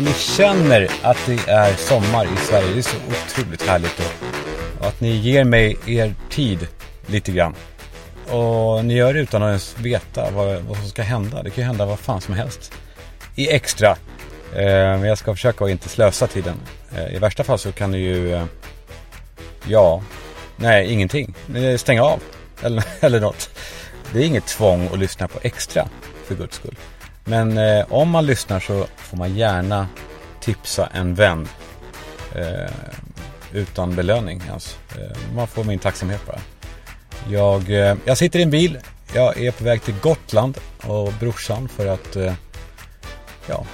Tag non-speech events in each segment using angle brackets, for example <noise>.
och ni känner att det är sommar i Sverige. Det är så otroligt härligt och, och att ni ger mig er tid lite grann. Och ni gör det utan att ens veta vad, vad som ska hända. Det kan ju hända vad fan som helst. I extra. Eh, men jag ska försöka att inte slösa tiden. Eh, I värsta fall så kan ni ju, eh, ja, nej ingenting. Eh, stänga av. Eller, <laughs> eller något. Det är inget tvång att lyssna på extra, för guds skull. Men eh, om man lyssnar så får man gärna tipsa en vän. Eh, utan belöning ens. Eh, man får min tacksamhet bara. Jag, eh, jag sitter i en bil. Jag är på väg till Gotland och brorsan för att eh, ja,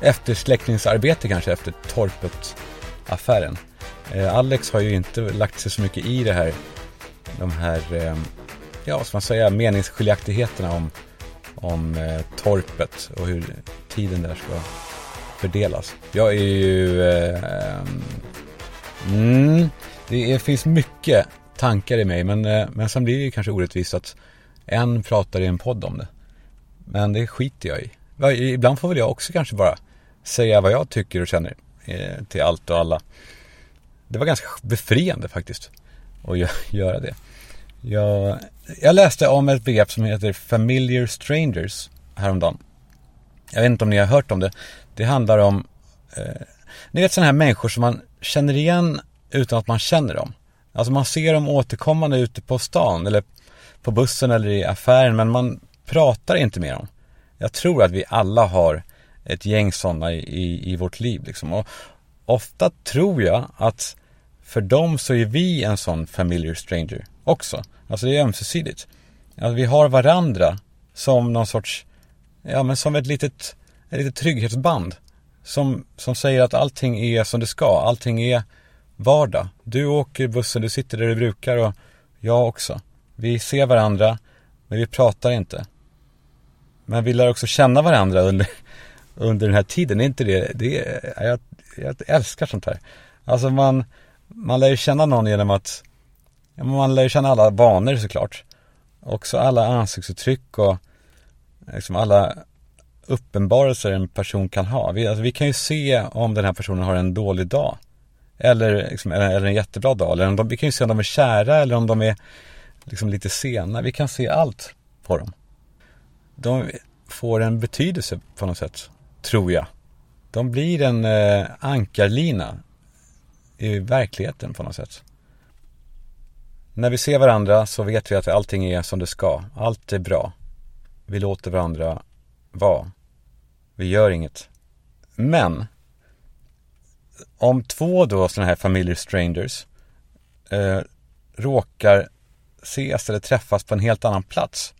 eftersläckningsarbete kanske efter Torpet-affären. Eh, Alex har ju inte lagt sig så mycket i det här, de här, eh, ja vad ska man säga, meningsskiljaktigheterna om, om eh, Torpet och hur tiden där ska fördelas. Jag är ju, eh, eh mm, det finns mycket tankar i mig. Men, eh, men sen blir det kanske orättvist att en pratar i en podd om det. Men det skiter jag i. Ibland får väl jag också kanske bara säga vad jag tycker och känner eh, till allt och alla. Det var ganska befriande faktiskt att <laughs> göra det. Jag, jag läste om ett begrepp som heter familiar strangers häromdagen. Jag vet inte om ni har hört om det. Det handlar om, eh, ni vet sådana här människor som man känner igen utan att man känner dem. Alltså man ser dem återkommande ute på stan eller på bussen eller i affären men man pratar inte med dem. Jag tror att vi alla har ett gäng sådana i, i, i vårt liv liksom. Och ofta tror jag att för dem så är vi en sån familiar stranger också. Alltså det är ömsesidigt. Alltså vi har varandra som någon sorts, ja men som ett litet, ett litet trygghetsband. Som, som säger att allting är som det ska. Allting är vardag. Du åker bussen, du sitter där du brukar och jag också. Vi ser varandra, men vi pratar inte. Men vi lär också känna varandra under, under den här tiden. Är inte det, det är, jag, jag älskar sånt här. Alltså man, man lär ju känna någon genom att, ja, man lär ju känna alla vanor såklart. Också alla ansiktsuttryck och liksom alla uppenbarelser en person kan ha. Vi, alltså, vi kan ju se om den här personen har en dålig dag. Eller, liksom, eller en jättebra dag. Eller om de, vi kan ju se om de är kära eller om de är liksom lite sena. Vi kan se allt på dem. De får en betydelse på något sätt, tror jag. De blir en eh, ankarlina i verkligheten på något sätt. När vi ser varandra så vet vi att allting är som det ska. Allt är bra. Vi låter varandra vara. Vi gör inget. Men om två då sådana här familjer strangers eh, råkar ses eller träffas på en helt annan plats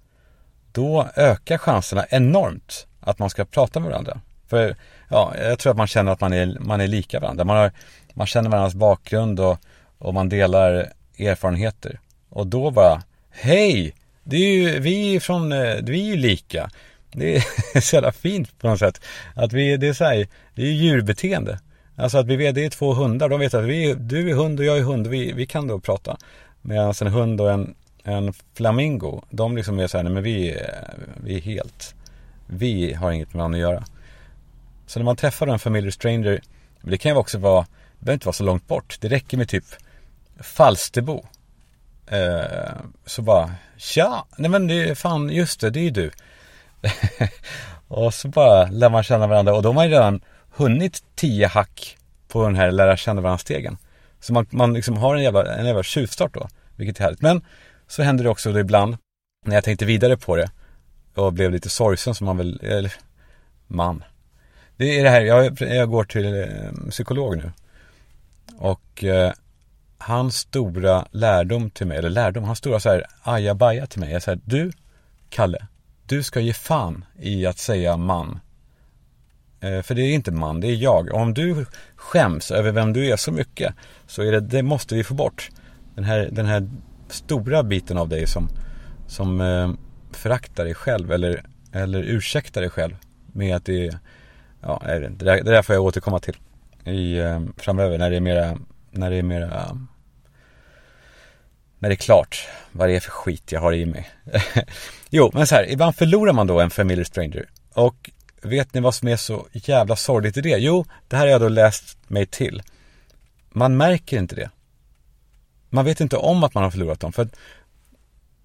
då ökar chanserna enormt att man ska prata med varandra. För ja, jag tror att man känner att man är, man är lika varandra. Man, har, man känner varandras bakgrund och, och man delar erfarenheter. Och då bara, hej! Det är ju, vi är från, eh, vi är ju lika. Det är <laughs> så jävla fint på något sätt. Att vi, det är så här, det är djurbeteende. Alltså att vi vet, det är två hundar. De vet att vi, du är hund och jag är hund. Vi, vi kan då prata. Medan en hund och en, en flamingo, de liksom är så här, nej men vi, vi är helt, vi har inget med varandra att göra. Så när man träffar en familj stranger, det kan ju också vara, det behöver inte vara så långt bort. Det räcker med typ Falsterbo. Eh, så bara, tja, nej men det är fan, just det, det är ju du. <laughs> och så bara lär man känna varandra och då har man ju redan hunnit tio hack på den här lära känna varandra-stegen. Så man, man liksom har en jävla, en jävla tjuvstart då, vilket är härligt. Men så händer det också då ibland, när jag tänkte vidare på det och blev lite sorgsen som man väl, eller man. Det är det här, jag, jag går till eh, psykolog nu. Och eh, hans stora lärdom till mig, eller lärdom, hans stora så här ajabaja till mig är så här, du, Kalle, du ska ge fan i att säga man Eh, för det är inte man, det är jag. Om du skäms över vem du är så mycket så är det, det måste vi få bort. Den här, den här stora biten av dig som, som eh, föraktar dig själv eller, eller ursäktar dig själv med att det är, ja, det, där, det där får jag återkomma till i, eh, framöver när det är mera, när det är mera när det är klart vad det är för skit jag har i mig. <laughs> jo, men så här, ibland förlorar man då en familiar stranger och vet ni vad som är så jävla sorgligt i det? Jo, det här har jag då läst mig till. Man märker inte det. Man vet inte om att man har förlorat dem. För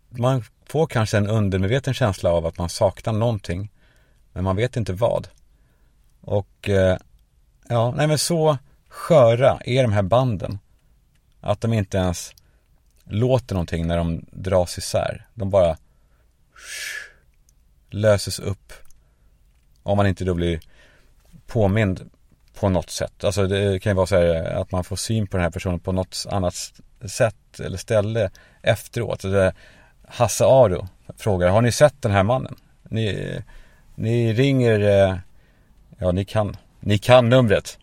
man får kanske en undermedveten känsla av att man saknar någonting. Men man vet inte vad. Och eh, ja, nej men så sköra är de här banden. Att de inte ens låter någonting när de dras isär. De bara löses upp. Om man inte då blir påmind på något sätt. Alltså det kan ju vara så här att man får syn på den här personen på något annat sätt eller ställe efteråt. Det Hasse Aro frågar, har ni sett den här mannen? Ni, ni ringer, eh, ja ni kan, ni kan numret.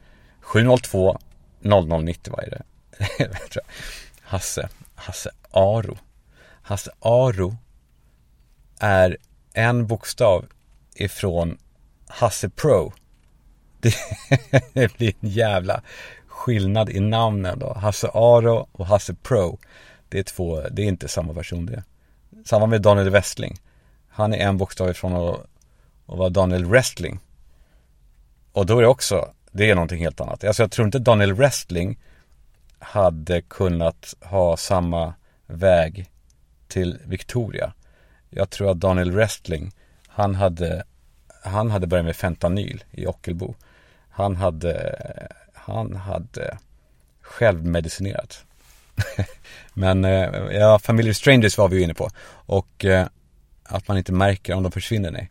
702 0090, vad är det? <laughs> Hasse, Hasse Aro. Hasse Aro är en bokstav ifrån Hasse Pro. <laughs> Det, blir en jävla skillnad i namnen då. Hasse Aro och Hasse Pro. Det är två, det är inte samma person det. Samma med Daniel Westling. Han är en bokstav ifrån att, att vara Daniel Wrestling. Och då är det också, det är någonting helt annat. Alltså jag tror inte Daniel Wrestling hade kunnat ha samma väg till Victoria. Jag tror att Daniel Wrestling, han hade, han hade börjat med fentanyl i Ockelbo. Han hade, han hade självmedicinerat. <laughs> Men eh, ja, Family Strangers var vi ju inne på. Och eh, att man inte märker om de försvinner, nej.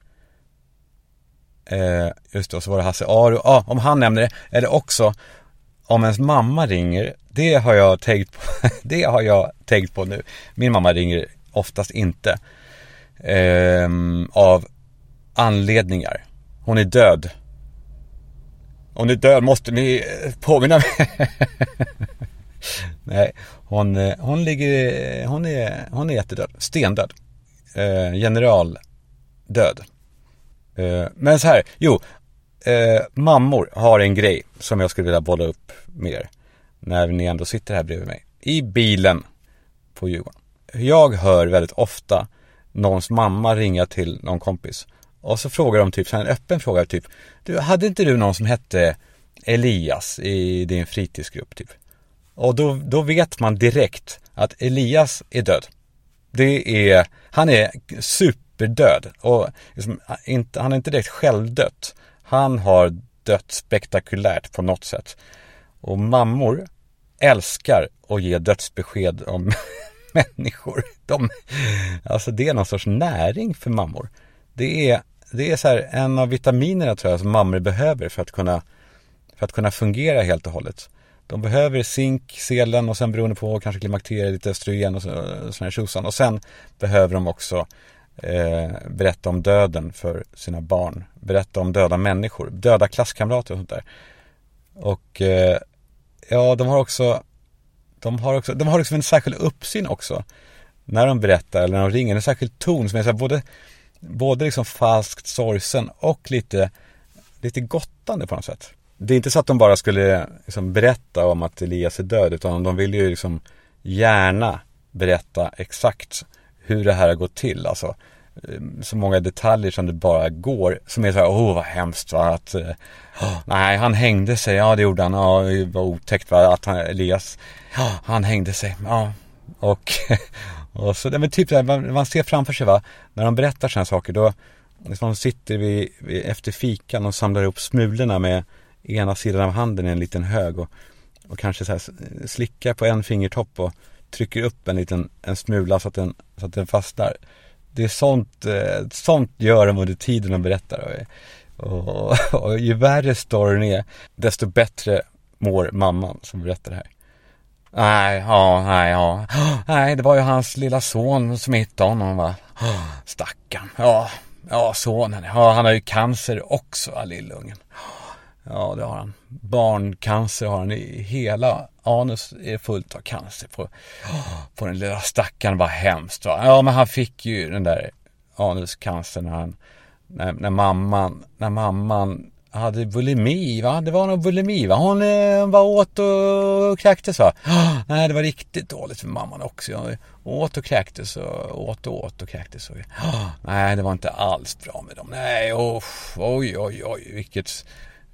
Eh, just då, så var det Hasse Aro. Ah, om han nämner det. Eller också om ens mamma ringer. Det har jag tänkt på. <laughs> det har jag tänkt på nu. Min mamma ringer oftast inte. Eh, av anledningar. Hon är död. Hon är död, måste ni eh, påminna mig? <laughs> Nej, hon, eh, hon ligger, hon är, hon är jättedöd. Stendöd. Eh, generaldöd. Eh, men så här, jo. Eh, mammor har en grej som jag skulle vilja bolla upp med er. När ni ändå sitter här bredvid mig. I bilen på Djurgården. Jag hör väldigt ofta någons mamma ringa till någon kompis. Och så frågar de typ, så en öppen fråga typ. Du, hade inte du någon som hette Elias i din fritidsgrupp typ? Och då, då vet man direkt att Elias är död. Det är, han är super superdöd och liksom, inte, han är inte direkt självdött. Han har dött spektakulärt på något sätt. Och mammor älskar att ge dödsbesked om <laughs> människor. De, alltså det är någon sorts näring för mammor. Det är, det är så här en av vitaminerna tror jag som mammor behöver för att kunna, för att kunna fungera helt och hållet. De behöver zink, selen och sen beroende på kanske klimakteriet, lite östrogen och sådana här tjosan. Och sen behöver de också eh, berätta om döden för sina barn. Berätta om döda människor, döda klasskamrater och sånt där. Och eh, ja, de har också de har också, de har liksom en särskild uppsyn också. När de berättar eller när de ringer, en särskild ton som är så här, både, både liksom falskt sorgsen och lite, lite gottande på något sätt det är inte så att de bara skulle liksom berätta om att Elias är död utan de vill ju liksom gärna berätta exakt hur det här har gått till. Alltså ehm, så många detaljer som det bara går. Som är så här, åh vad hemskt va. Att, oh, nej, han hängde sig. Ja, det gjorde han. Ja, det var otäckt va. Att han, Elias, ja, han hängde sig. Ja, och, <laughs> och så, men typ man, man ser framför sig va. När de berättar sådana saker då, liksom sitter vi efter fikan och samlar ihop smulorna med ena sidan av handen i en liten hög och, och kanske så här slickar på en fingertopp och trycker upp en liten en smula så att den, så att den fastnar. Det är sånt, eh, sånt gör de under tiden de berättar. Och, och, och ju värre storyn är, desto bättre mår mamman som berättar det här. Nej, ja, nej, ja. Nej, det var ju hans lilla son som hittade honom va. Stackarn. Ja, ja, sonen. Ja, han har ju cancer också, lillungen. Ja, det har han. Barncancer har han i hela anus är fullt av cancer på, på den lilla stackaren. Vad hemskt va? Ja, men han fick ju den där anuscancern när han, när, när mamman, när mamman hade bulimi, va? Det var nog bulimi, va? Hon eh, var åt och kräktes, va? Oh, <gasps> nej, det var riktigt dåligt för mamman också. Jag åt och kräktes och åt och åt och kräktes. Och, oh, <gasps> nej, det var inte alls bra med dem. Nej, oh, oj, oj, oj, vilket,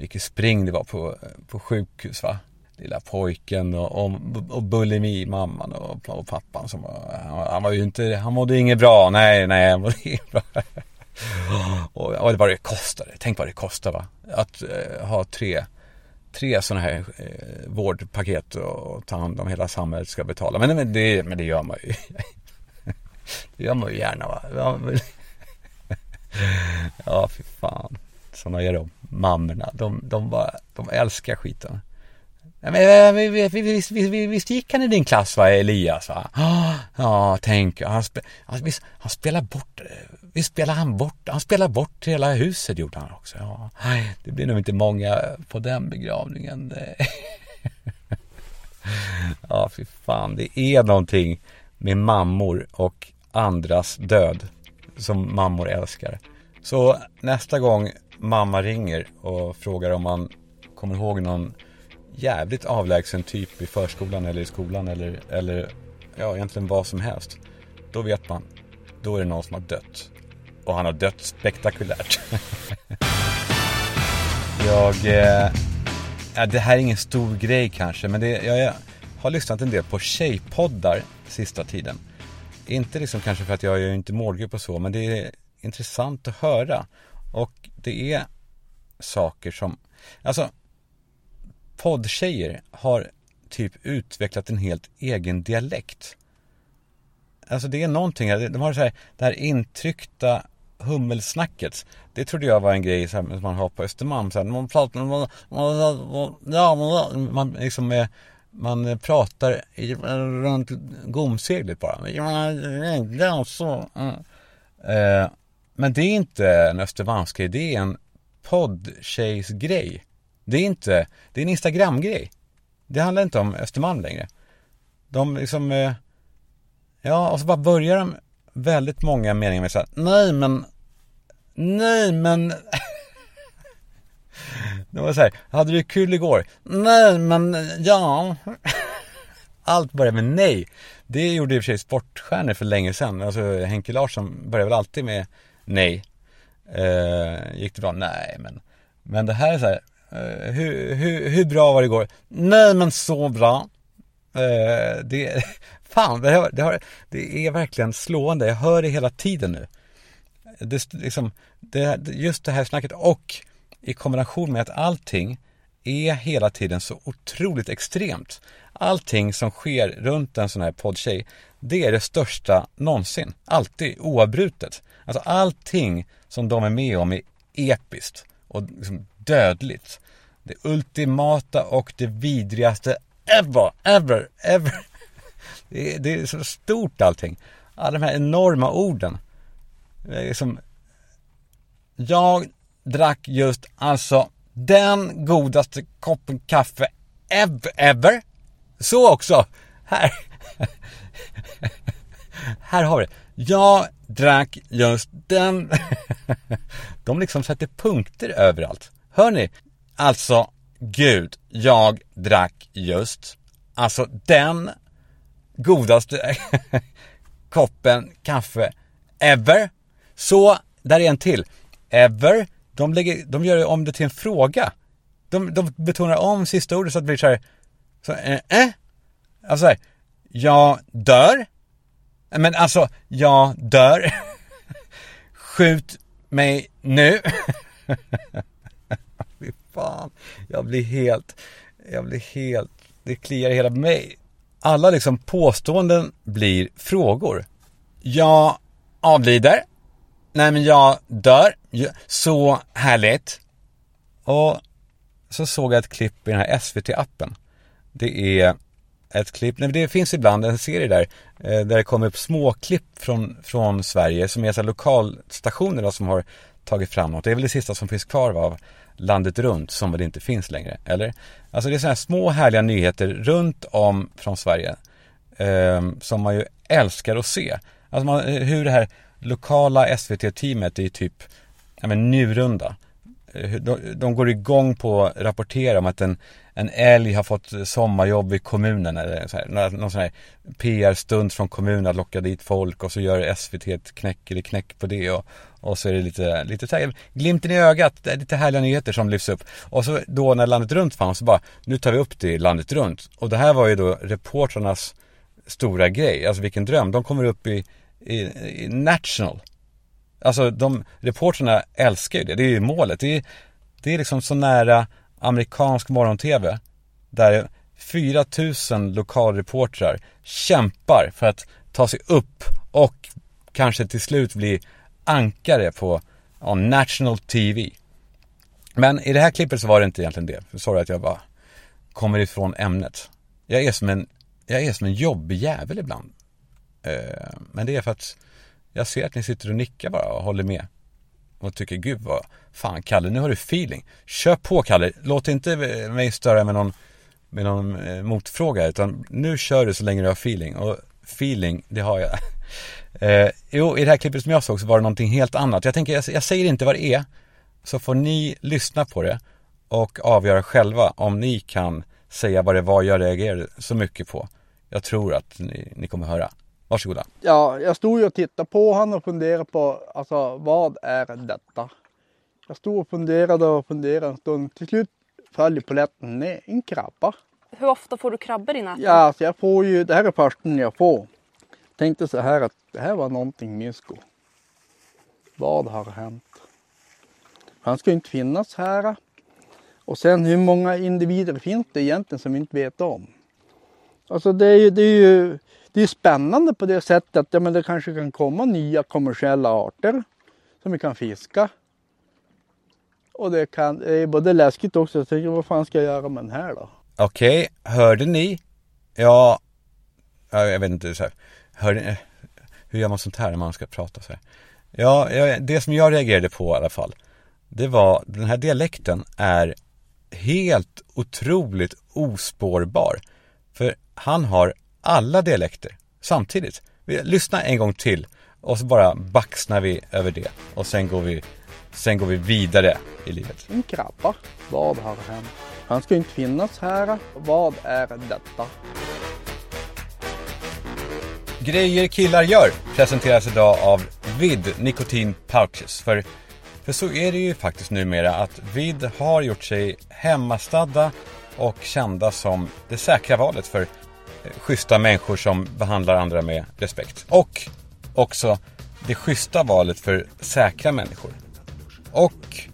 vilket spring det var på, på sjukhus, va? Lilla pojken och, och, och bulimi-mamman och, och pappan som var, han var ju inte, han mådde inget bra. Nej, nej, han mådde inget bra. <laughs> Och, och vad det kostade. Tänk vad det kostar va. Att eh, ha tre, tre sådana här eh, vårdpaket och ta hand om hela samhället ska betala. Men, men, det, men det gör man ju. <laughs> det gör man ju gärna va. Ja, men, <laughs> ja fy fan. Sådana är de mammorna. De, de, bara, de älskar skiten. Men, visst, visst, visst gick han i din klass va, Elias va? Ja, tänk, han, spe, han, han spelar bort, visst spelar han bort, han spelar bort hela huset gjorde han också. Ja, det blir nog inte många på den begravningen. <laughs> Ja, fy fan, det är någonting med mammor och andras död som mammor älskar. Så nästa gång mamma ringer och frågar om man kommer ihåg någon jävligt avlägsen typ i förskolan eller i skolan eller, eller ja, egentligen vad som helst. Då vet man, då är det någon som har dött. Och han har dött spektakulärt. <laughs> jag, eh, ja, det här är ingen stor grej kanske, men det, jag, jag har lyssnat en del på tjejpoddar sista tiden. Inte liksom kanske för att jag är inte målgrupp och så, men det är intressant att höra. Och det är saker som, alltså poddtjejer har typ utvecklat en helt egen dialekt. Alltså det är någonting, de har så här, det här intryckta hummelsnacket. Det trodde jag var en grej som man har på Östermalm. Så här, man pratar, man, man, man liksom man pratar i, runt gomseglet bara. Ja, så. Eh, men det är inte en Östermalmsgrej, det är en poddtjejsgrej. Det är inte, det är en Instagram-grej. Det handlar inte om Östermalm längre. De liksom, eh, ja, och så bara börjar de väldigt många meningar med så här, nej men, nej men, <laughs> det var så här, hade du kul igår? Nej men, ja. Allt börjar med nej. Det gjorde i och för sig sportstjärnor för länge sedan. Alltså Henke Larsson började väl alltid med nej. Eh, gick det bra? Nej men. Men det här är så här, Eh, hur, hur, hur bra var det igår? Nej men så bra. Eh, det, <laughs> fan, det, har, det, har, det är verkligen slående. Jag hör det hela tiden nu. Det, liksom, det, just det här snacket och i kombination med att allting är hela tiden så otroligt extremt. Allting som sker runt en sån här poddtjej, det är det största någonsin. Alltid, oavbrutet. Alltså allting som de är med om är episkt och liksom dödligt. Det ultimata och det vidrigaste ever, ever, ever. <laughs> Det är, det är så stort allting. Alla de här enorma orden. Liksom, jag drack just alltså den godaste koppen kaffe ever, ever. Så också. Här. <laughs> Här har vi det. Jag drack just den. <laughs> De liksom sätter punkter överallt. Hör ni? Alltså, gud, jag drack just, alltså den godaste <laughs> koppen kaffe ever. Så, där är en till. Ever, de, lägger, de gör om det till en fråga. De, de betonar om sista ordet så att det blir så här, så, eh, eh. Alltså här, jag dör. Men alltså, jag dör. Skjut mig nu. <laughs> Fy fan. Jag blir helt, jag blir helt, det kliar i hela mig. Alla liksom påståenden blir frågor. Jag avlider. Nej men jag dör. Så härligt. Och så såg jag ett klipp i den här SVT-appen. Det är ett klipp, nej det finns ibland en serie där, Eh, där det kommer upp småklipp från, från Sverige som är så lokalstationer då, som har tagit fram något. Det är väl det sista som finns kvar av landet runt som väl inte finns längre, eller? Alltså det är sådana här små härliga nyheter runt om från Sverige eh, som man ju älskar att se. Alltså man, eh, hur det här lokala SVT-teamet i typ, ja men Njurunda eh, de, de går igång på att rapportera om att en, en älg har fått sommarjobb i kommunen eller så här, någon sån här PR-stund från kommunen att locka dit folk och så gör SVT ett knäck eller knäck på det och, och så är det lite, lite så här, glimten i ögat, det är lite härliga nyheter som lyfts upp. Och så då när Landet Runt fanns så bara, nu tar vi upp det i Landet Runt. Och det här var ju då reportrarnas stora grej, alltså vilken dröm. De kommer upp i, i, i National. Alltså de, reportrarna älskar ju det, det är ju målet. Det är, det är liksom så nära amerikansk morgon-tv. Där 4000 lokalreportrar kämpar för att ta sig upp och kanske till slut bli ankare på ja, National TV. Men i det här klippet så var det inte egentligen det. Sorry att jag bara kommer ifrån ämnet. Jag är som en, jag är som en jobbig jävel ibland. Eh, men det är för att jag ser att ni sitter och nickar bara och håller med. Och tycker gud vad, fan Kalle nu har du feeling. Kör på Kalle, låt inte mig störa med någon, med någon eh, motfråga utan nu kör du så länge du har feeling. Och feeling, det har jag. <laughs> Eh, jo, i det här klippet som jag såg så var det någonting helt annat. Jag tänker, jag, jag säger inte vad det är. Så får ni lyssna på det och avgöra själva om ni kan säga vad det var jag reagerade så mycket på. Jag tror att ni, ni kommer höra. Varsågoda. Ja, jag stod ju och tittade på honom och funderade på alltså, vad är detta? Jag stod och funderade och funderade en stund. Till slut föll polletten ner. En krabba. Hur ofta får du krabbor i näten? Ja, alltså jag får ju, det här är första jag får. Tänkte så här att det här var någonting mysko. Vad har hänt? Han ska ju inte finnas här. Och sen hur många individer finns det egentligen som vi inte vet om? Alltså det är ju, det är ju det är spännande på det sättet att ja, men det kanske kan komma nya kommersiella arter som vi kan fiska. Och det, kan, det är både läskigt också. Jag tänker vad fan ska jag göra med den här då? Okej, hörde ni? Ja, jag vet inte så här. Hörde, hur gör man sånt här när man ska prata så här? Ja, det som jag reagerade på i alla fall. Det var, den här dialekten är helt otroligt ospårbar. För han har alla dialekter samtidigt. Vi lyssnar en gång till och så bara baxnar vi över det och sen går vi, sen går vi vidare i livet. En krabba. Vad har hänt? Han ska inte finnas här. Vad är detta? Grejer killar gör presenteras idag av Vid Nikotin Pouches. För, för så är det ju faktiskt numera att Vid har gjort sig hemmastadda och kända som det säkra valet för schyssta människor som behandlar andra med respekt. Och också det schyssta valet för säkra människor. Och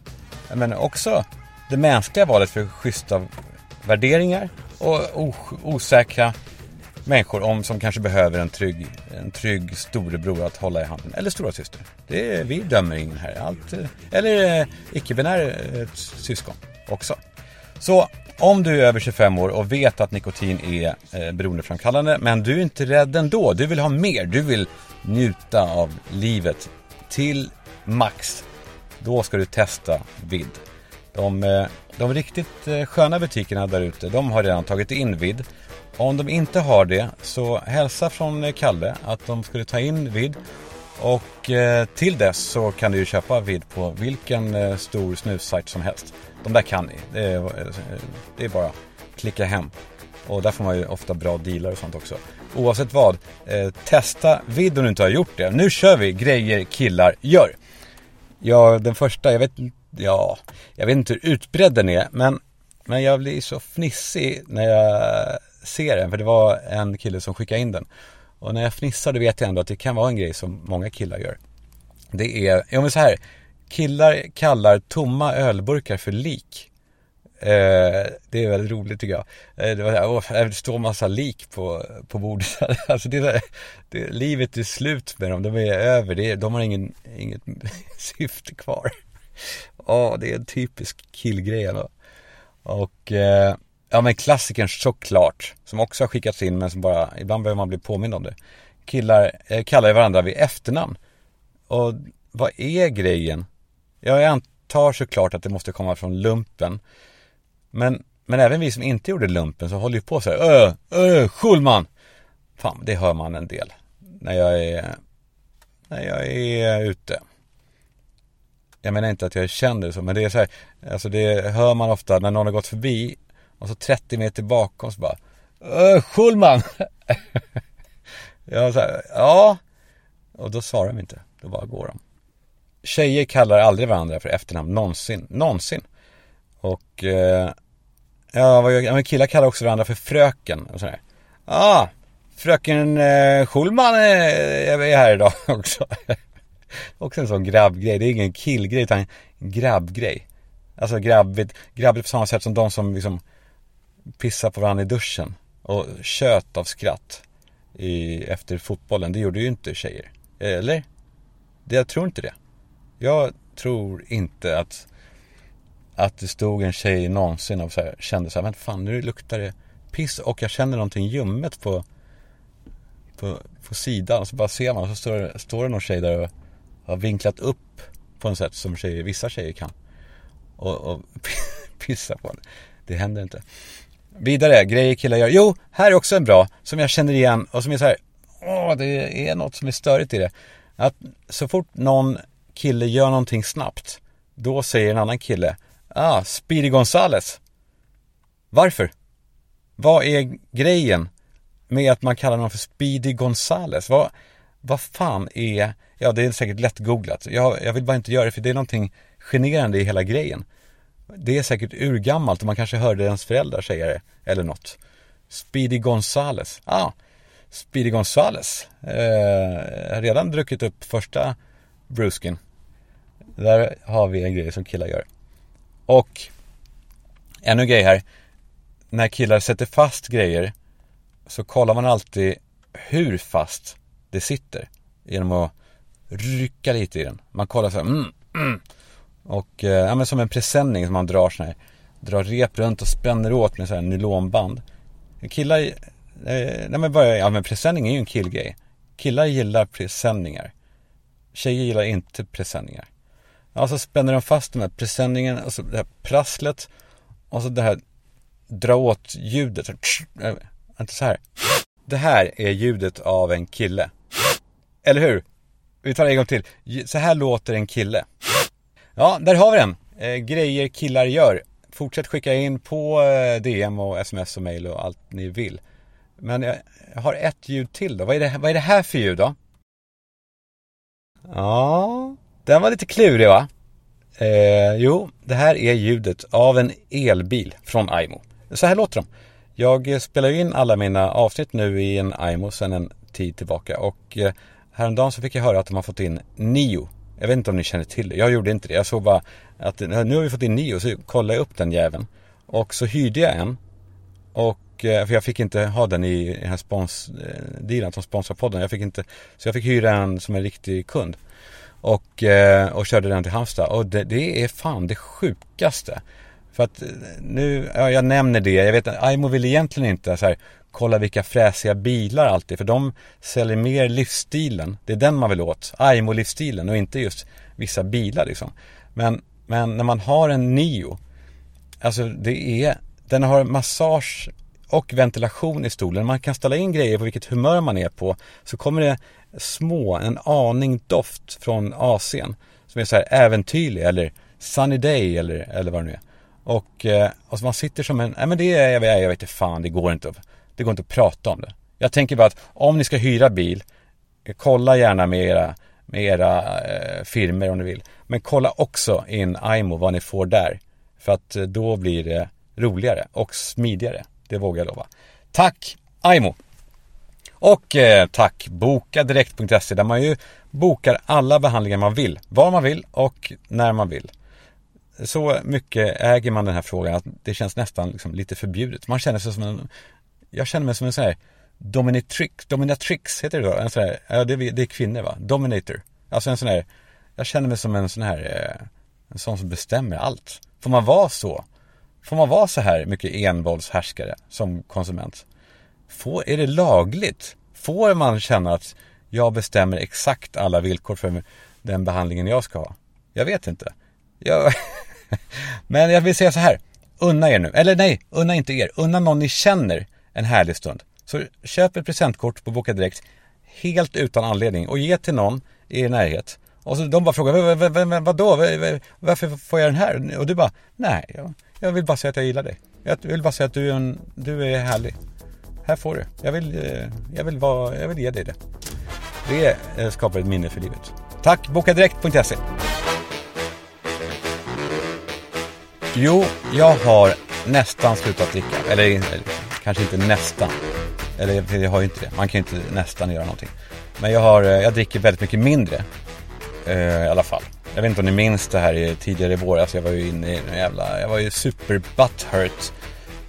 men också det mänskliga valet för schyssta värderingar och osäkra människor om som kanske behöver en trygg, en trygg storebror att hålla i handen. Eller stora syster. Det är, vi dömer ingen här. Allt, eh, eller eh, icke-binär eh, syskon också. Så om du är över 25 år och vet att nikotin är eh, beroendeframkallande men du är inte rädd ändå. Du vill ha mer. Du vill njuta av livet till max. Då ska du testa vid. De, eh, de riktigt eh, sköna butikerna där ute, de har redan tagit in vid. Om de inte har det så hälsa från eh, Kalle att de skulle ta in vid. Och eh, till dess så kan du ju köpa vid på vilken eh, stor snussajt som helst. De där kan ni. Det är, eh, det är bara klicka hem. Och där får man ju ofta bra dealar och sånt också. Oavsett vad, testa vid om du inte har gjort det. Nu kör vi grejer killar gör. Ja, den första, jag vet ja, jag vet inte hur utbredd den är, men, men jag blir så fnissig när jag ser den, för det var en kille som skickade in den. Och när jag fnissar då vet jag ändå att det kan vara en grej som många killar gör. Det är, ja men så här, Killar kallar tomma ölburkar för lik. Eh, det är väldigt roligt tycker jag. Eh, det, var, åh, det står massa lik på, på bordet. <laughs> alltså det, det, livet är slut med dem. De är över. Det, de har ingen, inget <laughs> syfte kvar. Ja, det är en typisk killgrej ändå. Och eh, ja men klassikern såklart. Som också har skickats in men som bara, ibland behöver man bli påmind om det. Killar eh, kallar varandra vid efternamn. Och vad är grejen Ja, jag antar såklart att det måste komma från lumpen. Men, men även vi som inte gjorde lumpen så håller ju på så här. Öh, öh, Schulman! Fan, det hör man en del. När jag är, när jag är ute. jag menar inte att jag känner det så, men det är så här, alltså det hör man ofta när någon har gått förbi och så 30 meter bakom så bara Öh, Schulman! <laughs> jag sa ja. Och då svarar de inte, då bara går de. Tjejer kallar aldrig varandra för efternamn, någonsin, någonsin. Och eh, ja, vad gör- men killar kallar också varandra för fröken och sådär. Ah, fröken eh, Schulman eh, är, är här idag <laughs> också. också en sån grabbgrej, det är ingen killgrej utan en grabbgrej. Alltså grabbigt, grabbigt på samma sätt som de som liksom pissade på varandra i duschen och tjöt av skratt i, efter fotbollen. Det gjorde ju inte tjejer. Eller? Det, jag tror inte det. Jag tror inte att, att det stod en tjej någonsin och så här, kände så här, vänta fan nu luktar det piss och jag känner någonting ljummet på, på, på sidan. Och så bara ser man och så står, det- står det någon tjej där och har vinklat upp på något sätt som tjejer, vissa tjejer kan. Och, och <laughs> pissa på det. Det händer inte. Vidare, grejer killar gör. Jo, här är också en bra som jag känner igen och som är så här. Åh, det är något som är störigt i det. Att så fort någon kille gör någonting snabbt, då säger en annan kille, ah, Speedy Gonzales. Varför? Vad är grejen med att man kallar någon för Speedy Gonzales? Vad, vad fan är, ja det är säkert lätt googlat. Jag, jag vill bara inte göra det för det är någonting generande i hela grejen. Det är säkert urgammalt och man kanske hörde ens föräldrar säga det eller något. Speedy Gonzales. Ja, ah, Speedy Gonzales. Eh, har redan druckit upp första brusken. Där har vi en grej som killar gör. Och ännu en grej här. När killar sätter fast grejer så kollar man alltid hur fast det sitter. Genom att rycka lite i den. Man kollar så här, mm, mm. Och eh, ja, men som en presenning som man drar sån här, drar rep runt och spänner åt med så här nylonband. Killar, eh, nej men bara, ja men presenning är ju en killgrej. Killar gillar presenningar. Tjejer gillar inte presenningar. Ja, så spänner de fast den här presenningen och så det här prasslet och så det här dra åt ljudet. Så, äh, inte så här. Det här är ljudet av en kille. Eller hur? Vi tar det en gång till. Så här låter en kille. Ja, där har vi den. Eh, grejer killar gör. Fortsätt skicka in på eh, DM och sms och mail och allt ni vill. Men jag, jag har ett ljud till då. Vad är, det, vad är det här för ljud då? Ja, den var lite klurig va? Eh, jo, det här är ljudet av en elbil från Aimo. Så här låter de. Jag eh, spelar ju in alla mina avsnitt nu i en Aimo sedan en tid tillbaka och eh, häromdagen så fick jag höra att de har fått in Nio. Jag vet inte om ni känner till det. Jag gjorde inte det. Jag såg bara att nu har vi fått in Nio så kollade jag upp den jäveln. Och så hyrde jag en. Och, eh, för jag fick inte ha den i den här spons-dealen eh, som sponsrar podden. Jag fick inte, så jag fick hyra en som en riktig kund. Och, eh, och körde den till Halmstad. Och det, det är fan det sjukaste. För att eh, nu, ja, jag nämner det. Jag vet att Aimo vill egentligen inte så här, kolla vilka fräsiga bilar alltid. För de säljer mer livsstilen. Det är den man vill åt. Aimo-livsstilen och inte just vissa bilar liksom. Men, men när man har en Nio. Alltså det är, den har massage och ventilation i stolen. Man kan ställa in grejer på vilket humör man är på. Så kommer det små, en aning doft från AC'n. Som är så här äventyrlig eller sunny day eller, eller vad det nu är. Och, och så man sitter som en, nej men det är, jag vet, jag vet inte fan, det går inte, att- det går inte att prata om det. Jag tänker bara att om ni ska hyra bil, eh, kolla gärna med era, med era eh, firmer om ni vill. Men kolla också in IMO, vad ni får där. För att eh, då blir det roligare och smidigare. Det vågar jag lova. Tack IMO! Och eh, tack bokadirekt.se där man ju bokar alla behandlingar man vill. Var man vill och när man vill. Så mycket äger man den här frågan att det känns nästan liksom lite förbjudet. Man känner sig som en, jag känner mig som en sån här dominatrix, dominatrix heter det då? En sån här, ja det är, det är kvinnor va? Dominator. Alltså en sån här, jag känner mig som en sån här, eh, en sån som bestämmer allt. Får man vara så? Får man vara så här mycket envåldshärskare som konsument? Får, är det lagligt? Får man känna att jag bestämmer exakt alla villkor för den behandlingen jag ska ha? Jag vet inte. Jag... <laughs> <laughs> Men jag vill säga så här. Unna er nu. Eller nej, unna inte er. Unna någon ni känner en härlig stund. Så köp ett presentkort på Boka Direkt helt utan anledning och ge till någon i er närhet. Och så de bara frågar, vadå? Varför får jag den här? Och du bara, nej, jag, jag vill bara säga att jag gillar dig. Jag vill bara säga att du är, en, du är härlig. Här får du. Jag vill, eh, jag vill, vara, jag vill ge dig det. Det eh, skapar ett minne för livet. Tack, bokadirekt.se. Jo, jag har nästan slutat dricka. Eller, eller kanske inte nästan. Eller jag har ju inte det. Man kan ju inte nästan göra någonting. Men jag, har, eh, jag dricker väldigt mycket mindre. Eh, I alla fall. Jag vet inte om ni minns det här tidigare i våras. Jag var ju inne i en jävla... Jag var ju super butthurt.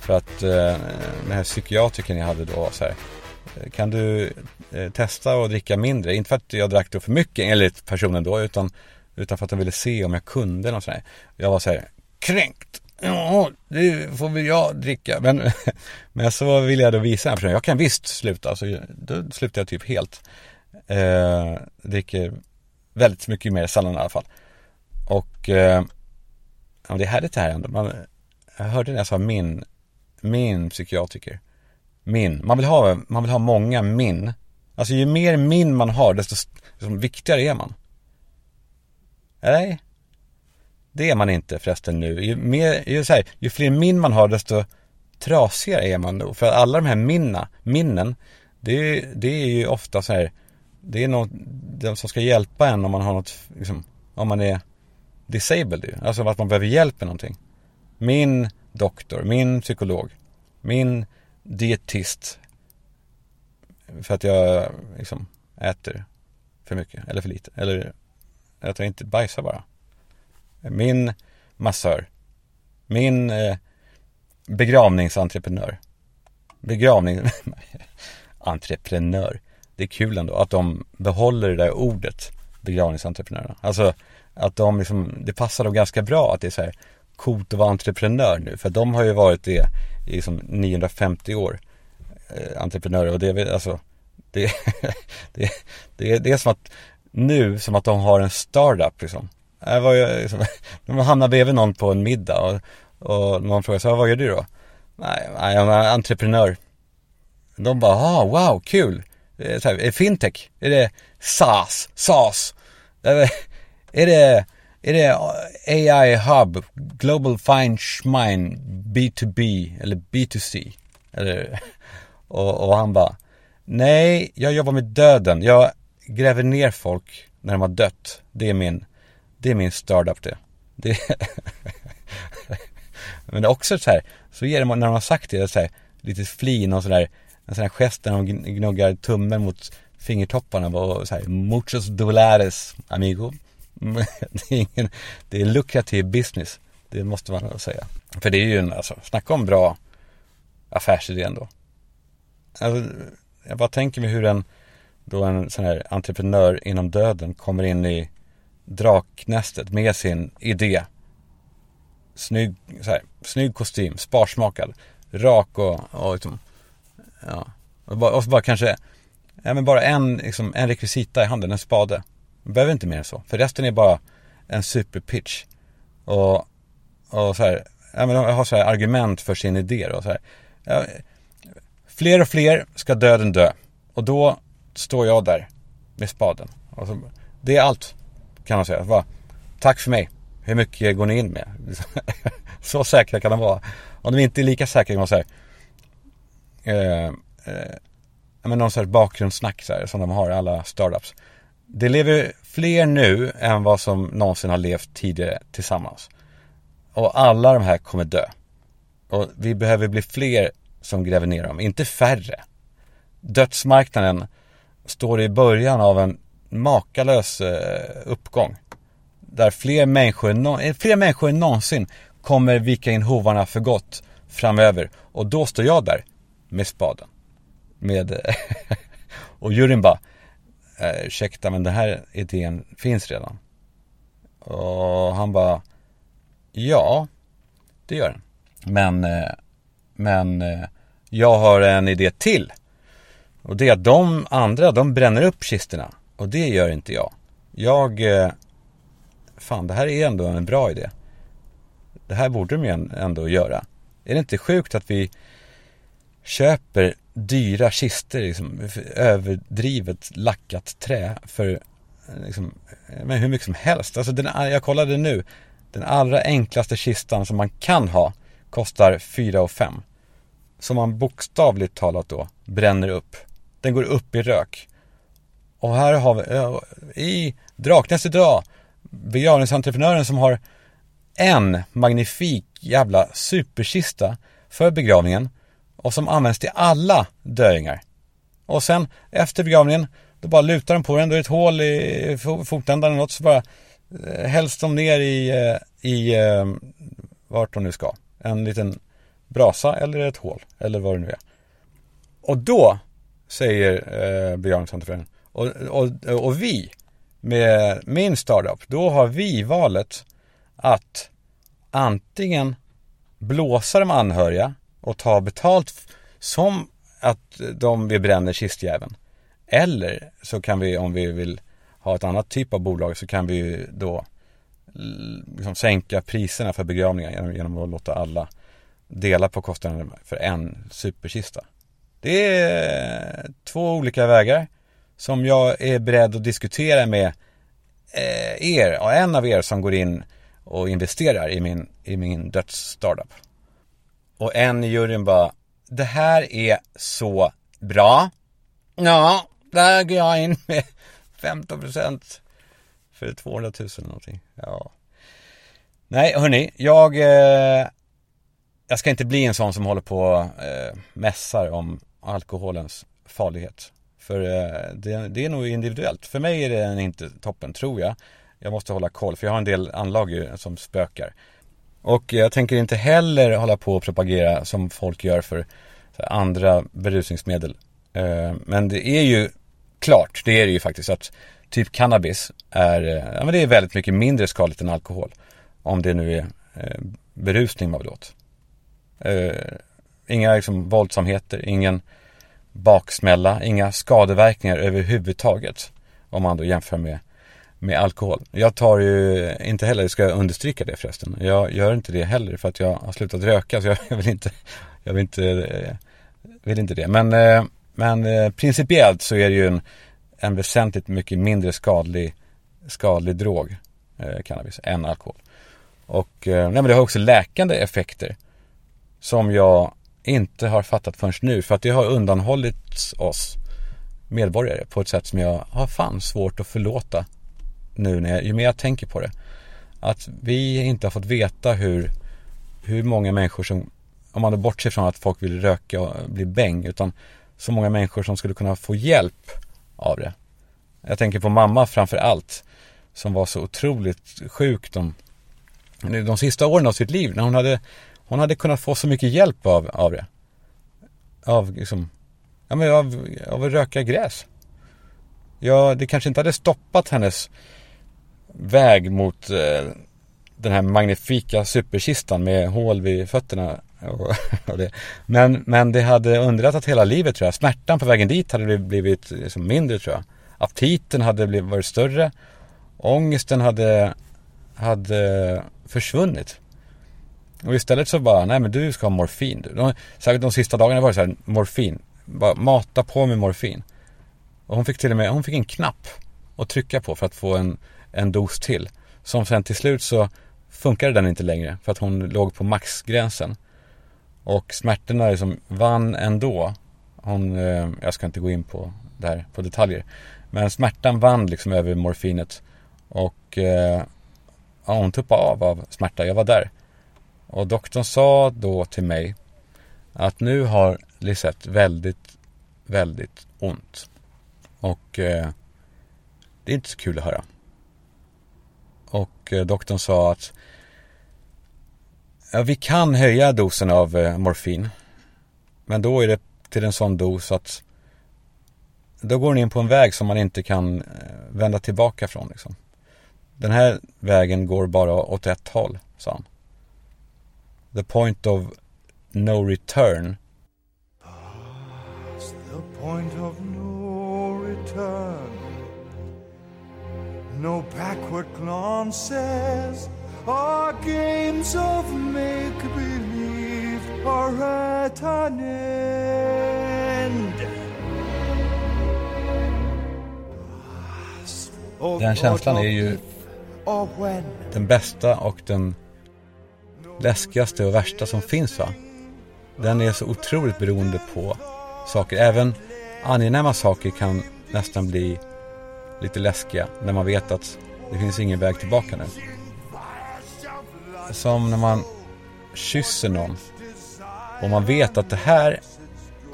För att eh, den här psykiatrikern jag hade då var så här. Eh, kan du eh, testa att dricka mindre? Inte för att jag drack då för mycket enligt personen då. Utan, utan för att de ville se om jag kunde något sånt här. Jag var så här kränkt. Ja, det får väl jag dricka. Men, <laughs> men så vill jag då visa den här personen. Jag kan visst sluta. Så då slutar jag typ helt. Eh, dricker väldigt mycket mer sällan i alla fall. Och eh, ja, det är härligt det här ändå. Man, jag hörde när jag sa min, min psykiatriker. Min. Man vill ha, man vill ha många min. Alltså ju mer min man har desto liksom, viktigare är man. Nej. Det är man inte förresten nu. Ju, mer, ju, så här, ju fler min man har desto trasigare är man då. För alla de här minna, minnen, det, är- det är ju ofta så här, det är något, de som ska hjälpa en om man har något, liksom, om man är disabled ju. Alltså att man behöver hjälp med någonting. Min doktor, min psykolog, min dietist. För att jag liksom äter för mycket eller för lite. Eller att jag inte bajsar bara. Min massör. Min eh, begravningsentreprenör. Begravning... <laughs> entreprenör. Det är kul ändå att de behåller det där ordet begravningsentreprenörerna. Alltså att de liksom, det passar dem ganska bra att det är så här coolt att vara entreprenör nu. För de har ju varit det i liksom 950 år. Eh, entreprenörer och det alltså det, <laughs> det, det, det är som att nu som att de har en startup liksom. Jag var ju liksom, när man hamnar bredvid någon på en middag och, och någon frågar så här, vad gör du då? Nej, nej, jag är entreprenör. De bara, ah, wow, kul. Så här, är det fintech? Är det SaaS? SaaS? Är det, är det AI Hub? Global Fine mind, B2B eller B2C? Eller, <laughs> och, och han bara, nej, jag jobbar med döden. Jag gräver ner folk när de har dött. Det är min, det är min startup det. det <laughs> Men det är också så här, så ger det när de har sagt det, så här, lite flin och sådär, en sån här gest när de gnuggar tummen mot fingertopparna och så här, muchos dolares, amigo. <laughs> Det är ingen, det är lukrativ business. Det måste man säga. För det är ju en, alltså, snacka om bra affärsidé ändå. Alltså, jag bara tänker mig hur en, då en sån här entreprenör inom döden kommer in i draknästet med sin idé. Snygg, så här, snygg kostym, sparsmakad, rak och, och liksom, ja. Och, bara, och bara kanske, ja men bara en, liksom, en rekvisita i handen, en spade. Man behöver inte mer än så. För resten är bara en superpitch. Och, och så här, ja men de har så här argument för sin idé då, så här. Ja, fler och fler ska döden dö. Och då står jag där med spaden. Och så, det är allt kan man säga. Bara, Tack för mig. Hur mycket går ni in med? <laughs> så säkra kan de vara. Om de inte är lika säkra kan man säga. Eh, eh, men någon sorts bakgrundssnack så här, som de har i alla startups. Det lever fler nu än vad som någonsin har levt tidigare tillsammans. Och alla de här kommer dö. Och vi behöver bli fler som gräver ner dem, inte färre. Dödsmarknaden står i början av en makalös eh, uppgång. Där fler människor, eh, fler människor än någonsin kommer vika in hovarna för gott framöver. Och då står jag där med spaden. Med, <laughs> och juryn bara, eh, ursäkta men den här idén finns redan. Och han bara, ja, det gör den. Men, men jag har en idé till. Och det är att de andra, de bränner upp kistorna. Och det gör inte jag. Jag, eh, fan det här är ändå en bra idé. Det här borde de ju ändå göra. Är det inte sjukt att vi köper dyra kistor, liksom, överdrivet lackat trä för eh, liksom, eh, men hur mycket som helst. Alltså den, jag kollade nu. Den allra enklaste kistan som man kan ha kostar 4 och 5. Som man bokstavligt talat då bränner upp. Den går upp i rök. Och här har vi, eh, i Draknäs idag, begravningsentreprenören som har en magnifik jävla superkista för begravningen och som används till alla döingar. Och sen efter begravningen, då bara lutar de på den, då är det ett hål i fotändan eller något så bara eh, hälls de ner i, eh, i vart de nu ska. En liten brasa eller ett hål eller vad det nu är. Och då säger eh, begravningsentreprenören och, och, och vi med min startup, då har vi valet att antingen blåsa de anhöriga och ta betalt som att de vi bränner kistjäveln. Eller så kan vi, om vi vill ha ett annat typ av bolag, så kan vi då liksom sänka priserna för begravningar genom, genom att låta alla dela på kostnaden för en superkista. Det är två olika vägar som jag är beredd att diskutera med eh, er och en av er som går in och investerar i min, i min dödsstartup. Och en i juryn bara, det här är så bra. Ja, där går jag in med 15 procent för 200 000 eller någonting. Ja. Nej, hörni, jag, eh, jag ska inte bli en sån som håller på eh, mässar om alkoholens farlighet. För eh, det, det, är nog individuellt. För mig är den inte toppen, tror jag. Jag måste hålla koll, för jag har en del anlag som spökar. Och jag tänker inte heller hålla på och propagera som folk gör för andra berusningsmedel. Eh, men det är ju klart, det är det ju faktiskt att typ cannabis är, eh, ja men det är väldigt mycket mindre skadligt än alkohol. Om det nu är berusning man vill åt. Inga liksom våldsamheter, ingen baksmälla, inga skadeverkningar överhuvudtaget. Om man då jämför med, med alkohol. Jag tar ju inte heller, ska jag understryka det förresten. Jag gör inte det heller för att jag har slutat röka så jag <laughs> vill inte, jag vill inte, eh, vill inte det. Men, eh, men eh, principiellt så är det ju en, en väsentligt mycket mindre skadlig, skadlig drog, cannabis, än alkohol. Och nej, men det har också läkande effekter som jag inte har fattat förrän nu. För att det har undanhållits oss medborgare på ett sätt som jag har fan svårt att förlåta nu när jag, ju mer jag tänker på det. Att vi inte har fått veta hur, hur många människor som, om man då bortser från att folk vill röka och bli bäng, utan så många människor som skulle kunna få hjälp av det. Jag tänker på mamma framför allt, som var så otroligt sjuk de, de sista åren av sitt liv, när hon hade hon hade kunnat få så mycket hjälp av, av det. Av liksom, ja men av, av att röka gräs. Ja, det kanske inte hade stoppat hennes väg mot eh, den här magnifika superkistan med hål vid fötterna. Och, <laughs> och det. Men, men det hade underlättat hela livet tror jag. Smärtan på vägen dit hade blivit liksom mindre tror jag. Aptiten hade blivit, varit större. Ångesten hade, hade försvunnit. Och istället så bara, nej men du ska ha morfin. De, särskilt de sista dagarna var det så här, morfin. Bara mata på med morfin. Och hon fick till och med, hon fick en knapp att trycka på för att få en, en dos till. Som sen till slut så funkade den inte längre för att hon låg på maxgränsen. Och smärtorna liksom vann ändå. Hon, eh, jag ska inte gå in på det här, på detaljer. Men smärtan vann liksom över morfinet. Och eh, ja, hon tuppade av av smärta. Jag var där. Och doktorn sa då till mig att nu har Lisette väldigt, väldigt ont. Och eh, det är inte så kul att höra. Och eh, doktorn sa att ja, vi kan höja dosen av eh, morfin. Men då är det till en sån dos att då går den in på en väg som man inte kan eh, vända tillbaka från. Liksom. Den här vägen går bara åt ett håll, sa han the point of no return. Past the point of no return. No backward glances or games of make believe are at an end. Den känslan är ju den bästa och den läskigaste och värsta som finns va. Den är så otroligt beroende på saker. Även angenäma saker kan nästan bli lite läskiga när man vet att det finns ingen väg tillbaka nu. Som när man kysser någon och man vet att det här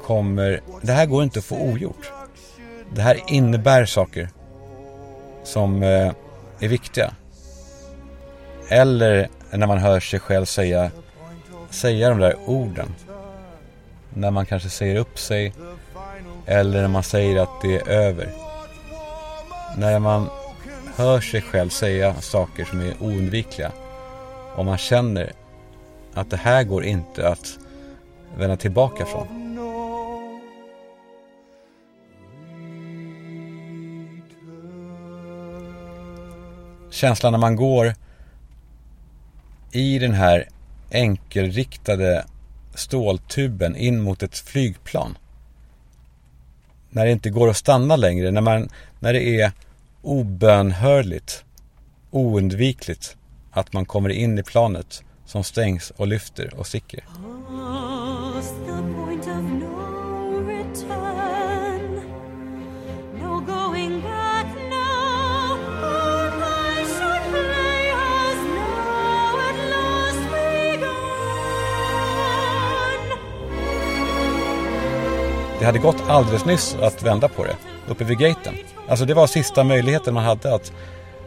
kommer, det här går inte att få ogjort. Det här innebär saker som eh, är viktiga. Eller när man hör sig själv säga, säga de där orden. När man kanske säger upp sig. Eller när man säger att det är över. När man hör sig själv säga saker som är oundvikliga. Och man känner att det här går inte att vända tillbaka från. Känslan när man går i den här enkelriktade ståltuben in mot ett flygplan. När det inte går att stanna längre, när, man, när det är obönhörligt, oundvikligt att man kommer in i planet som stängs och lyfter och sticker. Ah, Det hade gått alldeles nyss att vända på det, uppe vid gaten. Alltså det var sista möjligheten man hade att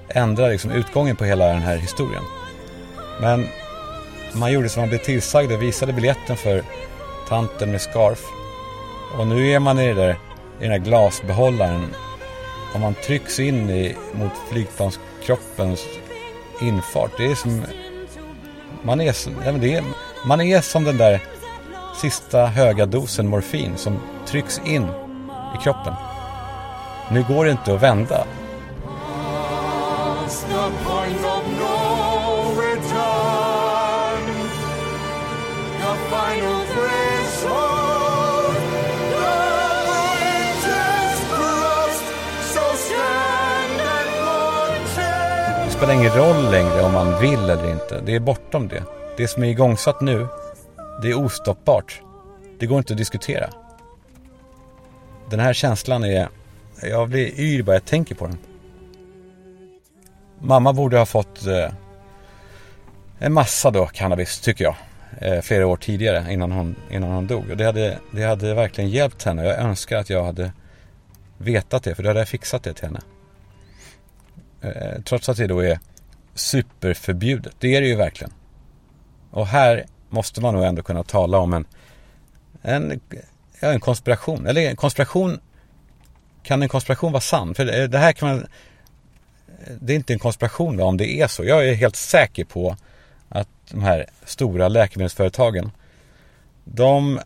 ändra liksom utgången på hela den här historien. Men man gjorde som man blev tillsagd och visade biljetten för tanten med scarf. Och nu är man i, det där, i den där glasbehållaren och man trycks in i, mot flygplanskroppens infart. Det är som... Man är, som- ja, det är, man är som den där sista höga dosen morfin som trycks in i kroppen. Nu går det inte att vända. Det spelar ingen roll längre om man vill eller inte. Det är bortom det. Det som är igångsatt nu, det är ostoppbart. Det går inte att diskutera. Den här känslan är... Jag blir yr bara jag tänker på den. Mamma borde ha fått eh, en massa då cannabis, tycker jag. Eh, flera år tidigare innan hon, innan hon dog. Och det hade, det hade verkligen hjälpt henne. Jag önskar att jag hade vetat det, för då hade jag fixat det till henne. Eh, trots att det då är superförbjudet. Det är det ju verkligen. Och här måste man nog ändå kunna tala om en, en, ja, en konspiration. Eller en konspiration, kan en konspiration vara sann? För det här kan man, det är inte en konspiration va, om det är så. Jag är helt säker på att de här stora läkemedelsföretagen, de,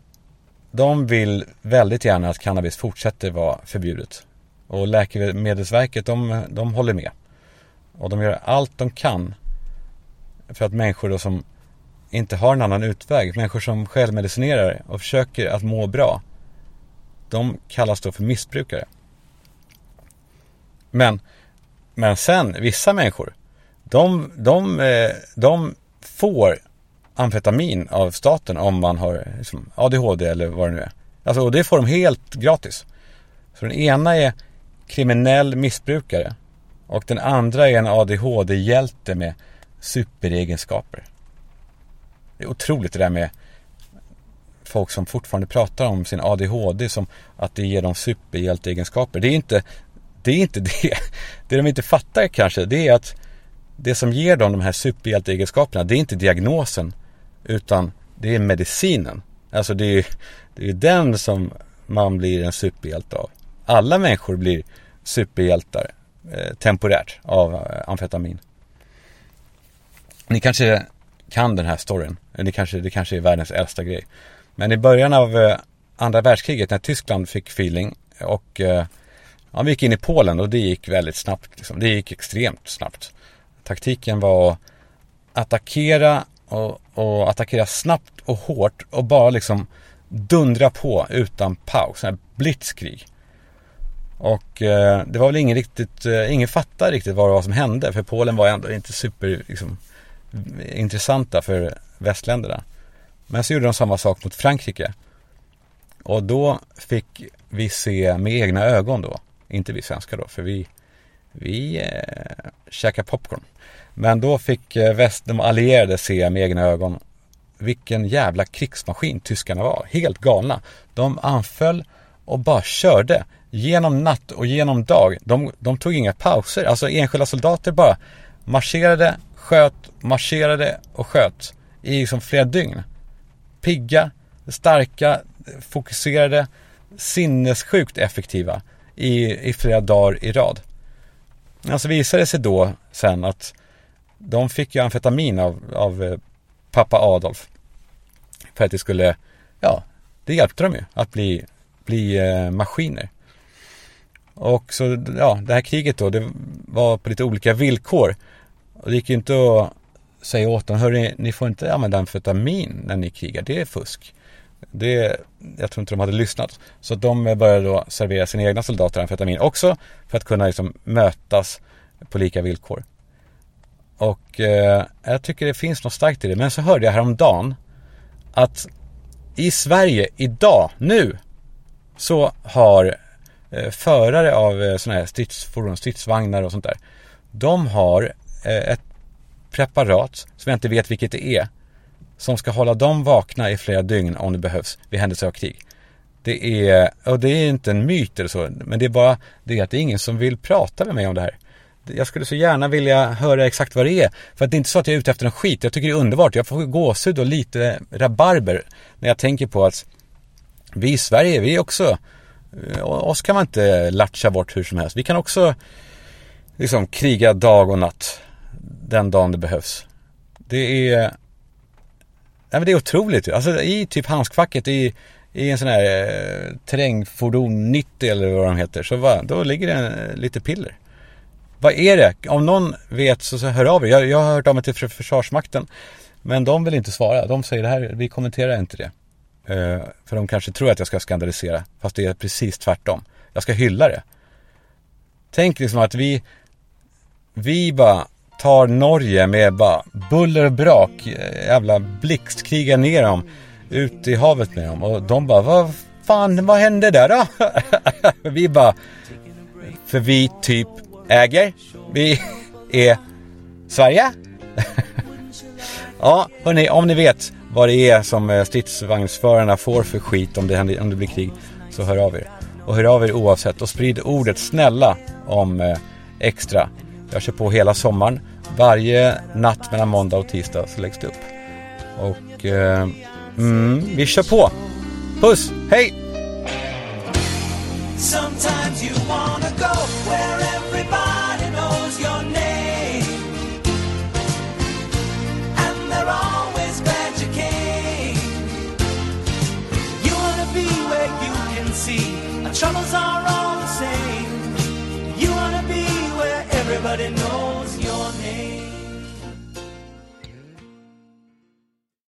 de vill väldigt gärna att cannabis fortsätter vara förbjudet. Och Läkemedelsverket, de, de håller med. Och de gör allt de kan för att människor då som inte har en annan utväg, människor som självmedicinerar och försöker att må bra, de kallas då för missbrukare. Men, men sen, vissa människor, de, de, eh, de får amfetamin av staten om man har liksom, ADHD eller vad det nu är. Alltså, och det får de helt gratis. Så den ena är kriminell missbrukare och den andra är en ADHD-hjälte med superegenskaper. Det är otroligt det där med folk som fortfarande pratar om sin ADHD som att det ger dem superhjälteegenskaper. Det är inte det. Är inte <laughs> det. det de inte fattar kanske det är att det som ger dem de här superhjälteegenskaperna det är inte diagnosen utan det är medicinen. Alltså det är, det är den som man blir en superhjälte av. Alla människor blir superhjältar eh, temporärt av eh, amfetamin. Ni kanske kan den här storyn. Det kanske, det kanske är världens äldsta grej. Men i början av eh, andra världskriget när Tyskland fick feeling och eh, ja, vi gick in i Polen och det gick väldigt snabbt. Liksom. Det gick extremt snabbt. Taktiken var att attackera och, och attackera snabbt och hårt och bara liksom dundra på utan paus. Sån här blitzkrig. Och eh, det var väl ingen riktigt, eh, ingen fattade riktigt vad det var som hände. För Polen var ändå inte super liksom, intressanta för västländerna. Men så gjorde de samma sak mot Frankrike. Och då fick vi se med egna ögon då. Inte vi svenskar då, för vi, vi eh, käkar popcorn. Men då fick eh, väst, de allierade se med egna ögon vilken jävla krigsmaskin tyskarna var. Helt galna. De anföll och bara körde. Genom natt och genom dag. De, de tog inga pauser. Alltså enskilda soldater bara marscherade, sköt, marscherade och sköt. I liksom flera dygn. Pigga, starka, fokuserade, sinnessjukt effektiva. I, i flera dagar i rad. Alltså visade det sig då sen att de fick ju amfetamin av, av eh, pappa Adolf. För att det skulle, ja, det hjälpte dem ju att bli, bli eh, maskiner. Och så, ja, det här kriget då, det var på lite olika villkor. Och det gick ju inte att säga åt dem, hörni, ni får inte använda amfetamin när ni krigar, det är fusk. Det, jag tror inte de hade lyssnat. Så de började då servera sina egna soldater amfetamin också för att kunna liksom mötas på lika villkor. Och eh, jag tycker det finns något starkt i det. Men så hörde jag häromdagen att i Sverige idag, nu, så har eh, förare av eh, sådana här stridsfordon, stridsvagnar och sånt där. De har Eh, ett preparat som jag inte vet vilket det är. Som ska hålla dem vakna i flera dygn om det behövs vid händelse av krig. Det är, och det är inte en myt eller så, men det är bara det att det är ingen som vill prata med mig om det här. Jag skulle så gärna vilja höra exakt vad det är. För att det är inte så att jag är ute efter en skit. Jag tycker det är underbart. Jag får gåshud och lite rabarber när jag tänker på att vi i Sverige, vi är också, eh, oss kan man inte latcha bort hur som helst. Vi kan också liksom kriga dag och natt den dagen det behövs. Det är, ja, men det är otroligt. Alltså i typ handskfacket i, i en sån här eh, terrängfordon 90 eller vad de heter. Så va, då ligger det en, eh, lite piller. Vad är det? Om någon vet så, så hör av er. Jag, jag har hört av mig till Försvarsmakten. Men de vill inte svara. De säger det här, vi kommenterar inte det. Eh, för de kanske tror att jag ska skandalisera. Fast det är precis tvärtom. Jag ska hylla det. Tänk liksom att vi, vi bara tar Norge med bara buller och brak. Eh, jävla blixtkrigar ner dem. Ut i havet med dem. Och de bara, vad fan, vad hände där då? <laughs> vi bara, för vi typ äger. Vi är Sverige. <laughs> ja, hörni, om ni vet vad det är som eh, stridsvagnsförarna får för skit om det, händer, om det blir krig så hör av er. Och hör av er oavsett och sprid ordet snälla om eh, extra. Jag kör på hela sommaren. Varje natt mellan måndag och tisdag så läggs det upp. Och eh, mm, vi kör på. Puss, hej!